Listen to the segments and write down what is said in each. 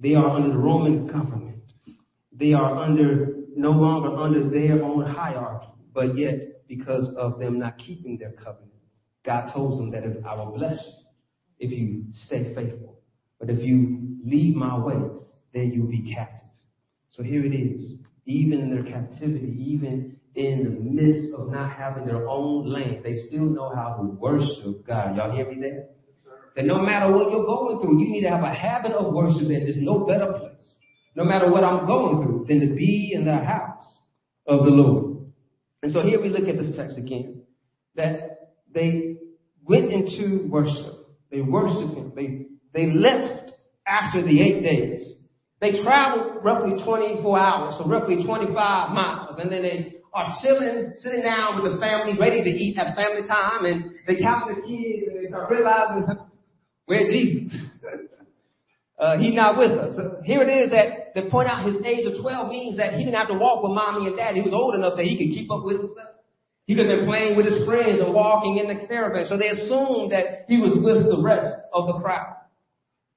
They are under the Roman government. They are under no longer under their own hierarchy, but yet because of them not keeping their covenant, God told them that if I will bless you if you stay faithful. But if you leave my ways, then you'll be captive. So here it is. Even in their captivity, even in the midst of not having their own land, they still know how to worship God. Y'all hear me there? That no matter what you're going through, you need to have a habit of worshiping. There's no better place, no matter what I'm going through, than to be in the house of the Lord. And so here we look at this text again, that they went into worship. They worshiped him. They, they left after the eight days. They traveled roughly 24 hours, so roughly 25 miles, and then they are chilling, sitting down with the family, ready to eat, have family time, and they count the kids, and they start realizing, where's Jesus? uh, he's not with us. So here it is that they point out his age of 12 means that he didn't have to walk with mommy and daddy. He was old enough that he could keep up with himself. He could have been playing with his friends and walking in the caravan. So they assumed that he was with the rest of the crowd.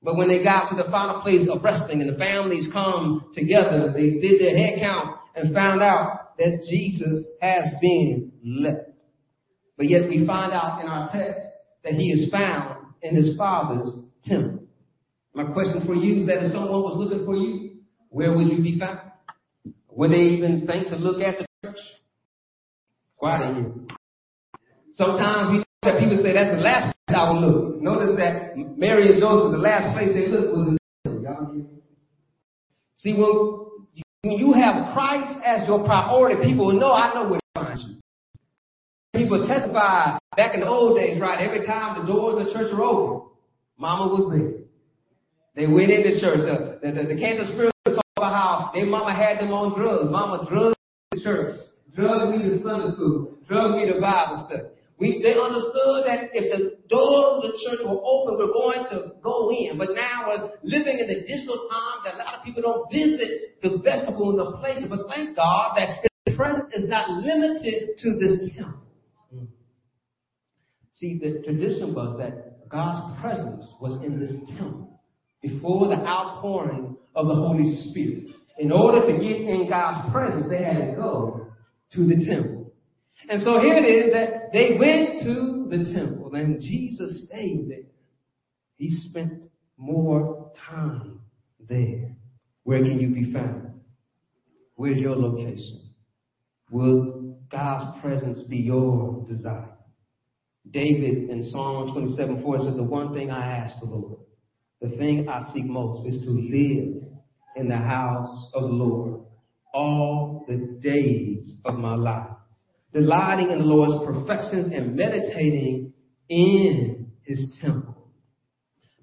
But when they got to the final place of resting and the families come together, they did their head count and found out that Jesus has been left. But yet we find out in our text that he is found in his father's temple. My question for you is that if someone was looking for you, where would you be found? Would they even think to look at the church? Quiet in here. Sometimes we know that people say that's the last place I will look. Notice that Mary and Joseph, the last place they looked was in the temple. See, when you have Christ as your priority, people will know I know where. People testify back in the old days, right? Every time the doors of the church were open, Mama was there. They went into church. The, the, the, the Kansas Spirit talk about how their mama had them on drugs. Mama drugged the church, drugged me to Sunday school, drugged me to Bible study. We, they understood that if the doors of the church were open, we're going to go in. But now we're living in the digital time that a lot of people don't visit the vestibule and the places. But thank God that His presence is not limited to this temple. See, the tradition was that God's presence was in this temple before the outpouring of the Holy Spirit. In order to get in God's presence, they had to go to the temple. And so here it is that they went to the temple and Jesus stayed there. He spent more time there. Where can you be found? Where's your location? Will God's presence be your desire? David in Psalm 27 4 says, The one thing I ask the Lord, the thing I seek most is to live in the house of the Lord all the days of my life, delighting in the Lord's perfections and meditating in his temple.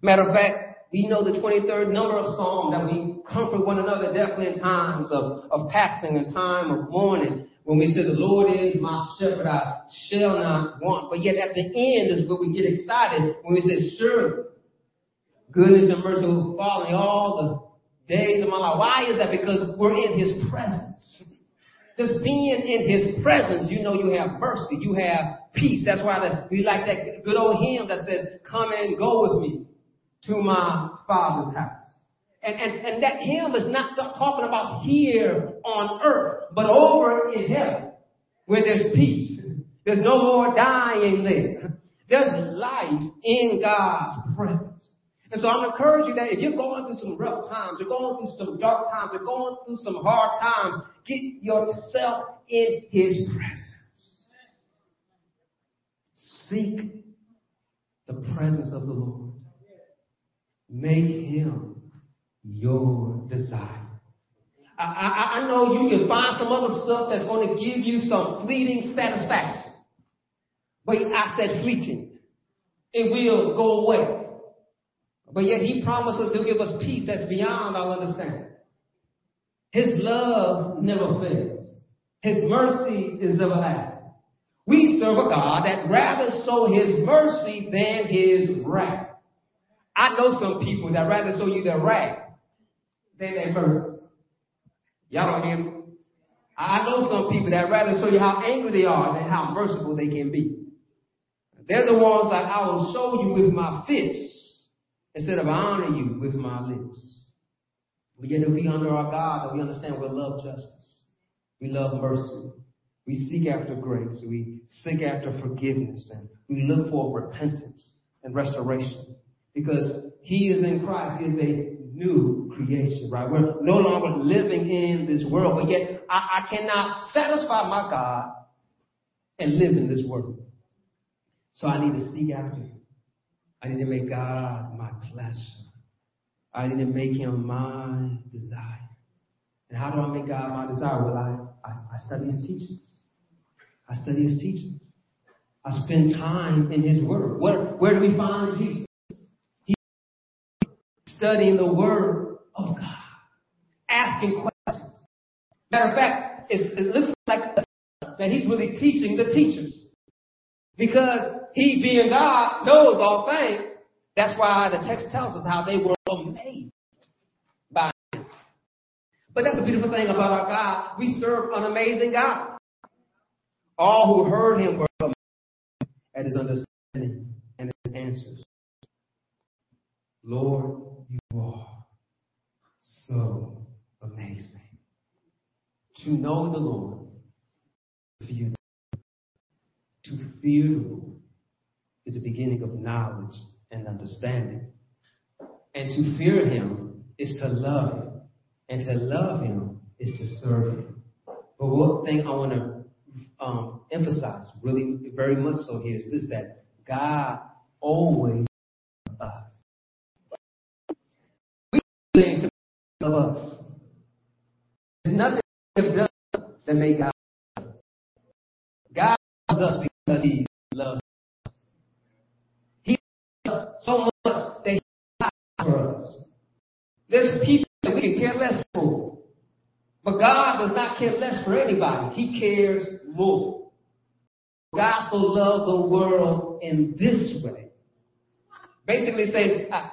Matter of fact, we know the 23rd number of Psalm that we comfort one another definitely in times of, of passing and time of mourning. When we say the Lord is my shepherd, I shall not want. But yet at the end is where we get excited when we say, surely goodness and mercy will follow me all the days of my life. Why is that? Because we're in His presence. Just being in His presence, you know you have mercy, you have peace. That's why the, we like that good old hymn that says, come and go with me to my Father's house. And, and, and that hymn is not talking about here on earth, but over in heaven, where there's peace. There's no more dying there. There's life in God's presence. And so I'm encouraging that if you're going through some rough times, you're going through some dark times, you're going through some hard times, get yourself in His presence. Seek the presence of the Lord. Make Him your desire. I, I, I know you can find some other stuff that's going to give you some fleeting satisfaction. But I said fleeting. It will go away. But yet he promises to give us peace that's beyond our understanding. His love never fails. His mercy is everlasting. We serve a God that rather sow his mercy than his wrath. I know some people that rather show you their wrath than their mercy. Y'all don't hear me? I know some people that rather show you how angry they are than how merciful they can be. They're the ones that I will show you with my fists instead of honor you with my lips. But yet if we under our God, that we understand we love justice. We love mercy. We seek after grace. We seek after forgiveness and we look for repentance and restoration. Because He is in Christ. He is a new creation, right? We're no longer living in this world, but yet I, I cannot satisfy my God and live in this world. So I need to seek after Him. I need to make God my pleasure. I need to make Him my desire. And how do I make God my desire? Well, I, I, I study His teachings. I study his teachings. I spend time in his word. Where, where do we find Jesus? Studying the word of God. Asking questions. Matter of fact, it looks like that he's really teaching the teachers. Because he being God knows all things. That's why the text tells us how they were amazed by him. But that's a beautiful thing about our God. We serve an amazing God. All who heard him were amazed at his understanding and his answers. Lord, you are so amazing. To know the Lord, to fear to fear the Lord is the beginning of knowledge and understanding. And to fear him is to love him. And to love him is to serve him. But one thing I want to um, emphasize really very much so here is this that God always us. To love us. There's nothing we have done that make God love us. God loves us because He loves us. He loves us so much that He died for us. There's people that we can care less for. But God does not care less for anybody. He cares more. God so loved the world in this way. Basically, say uh,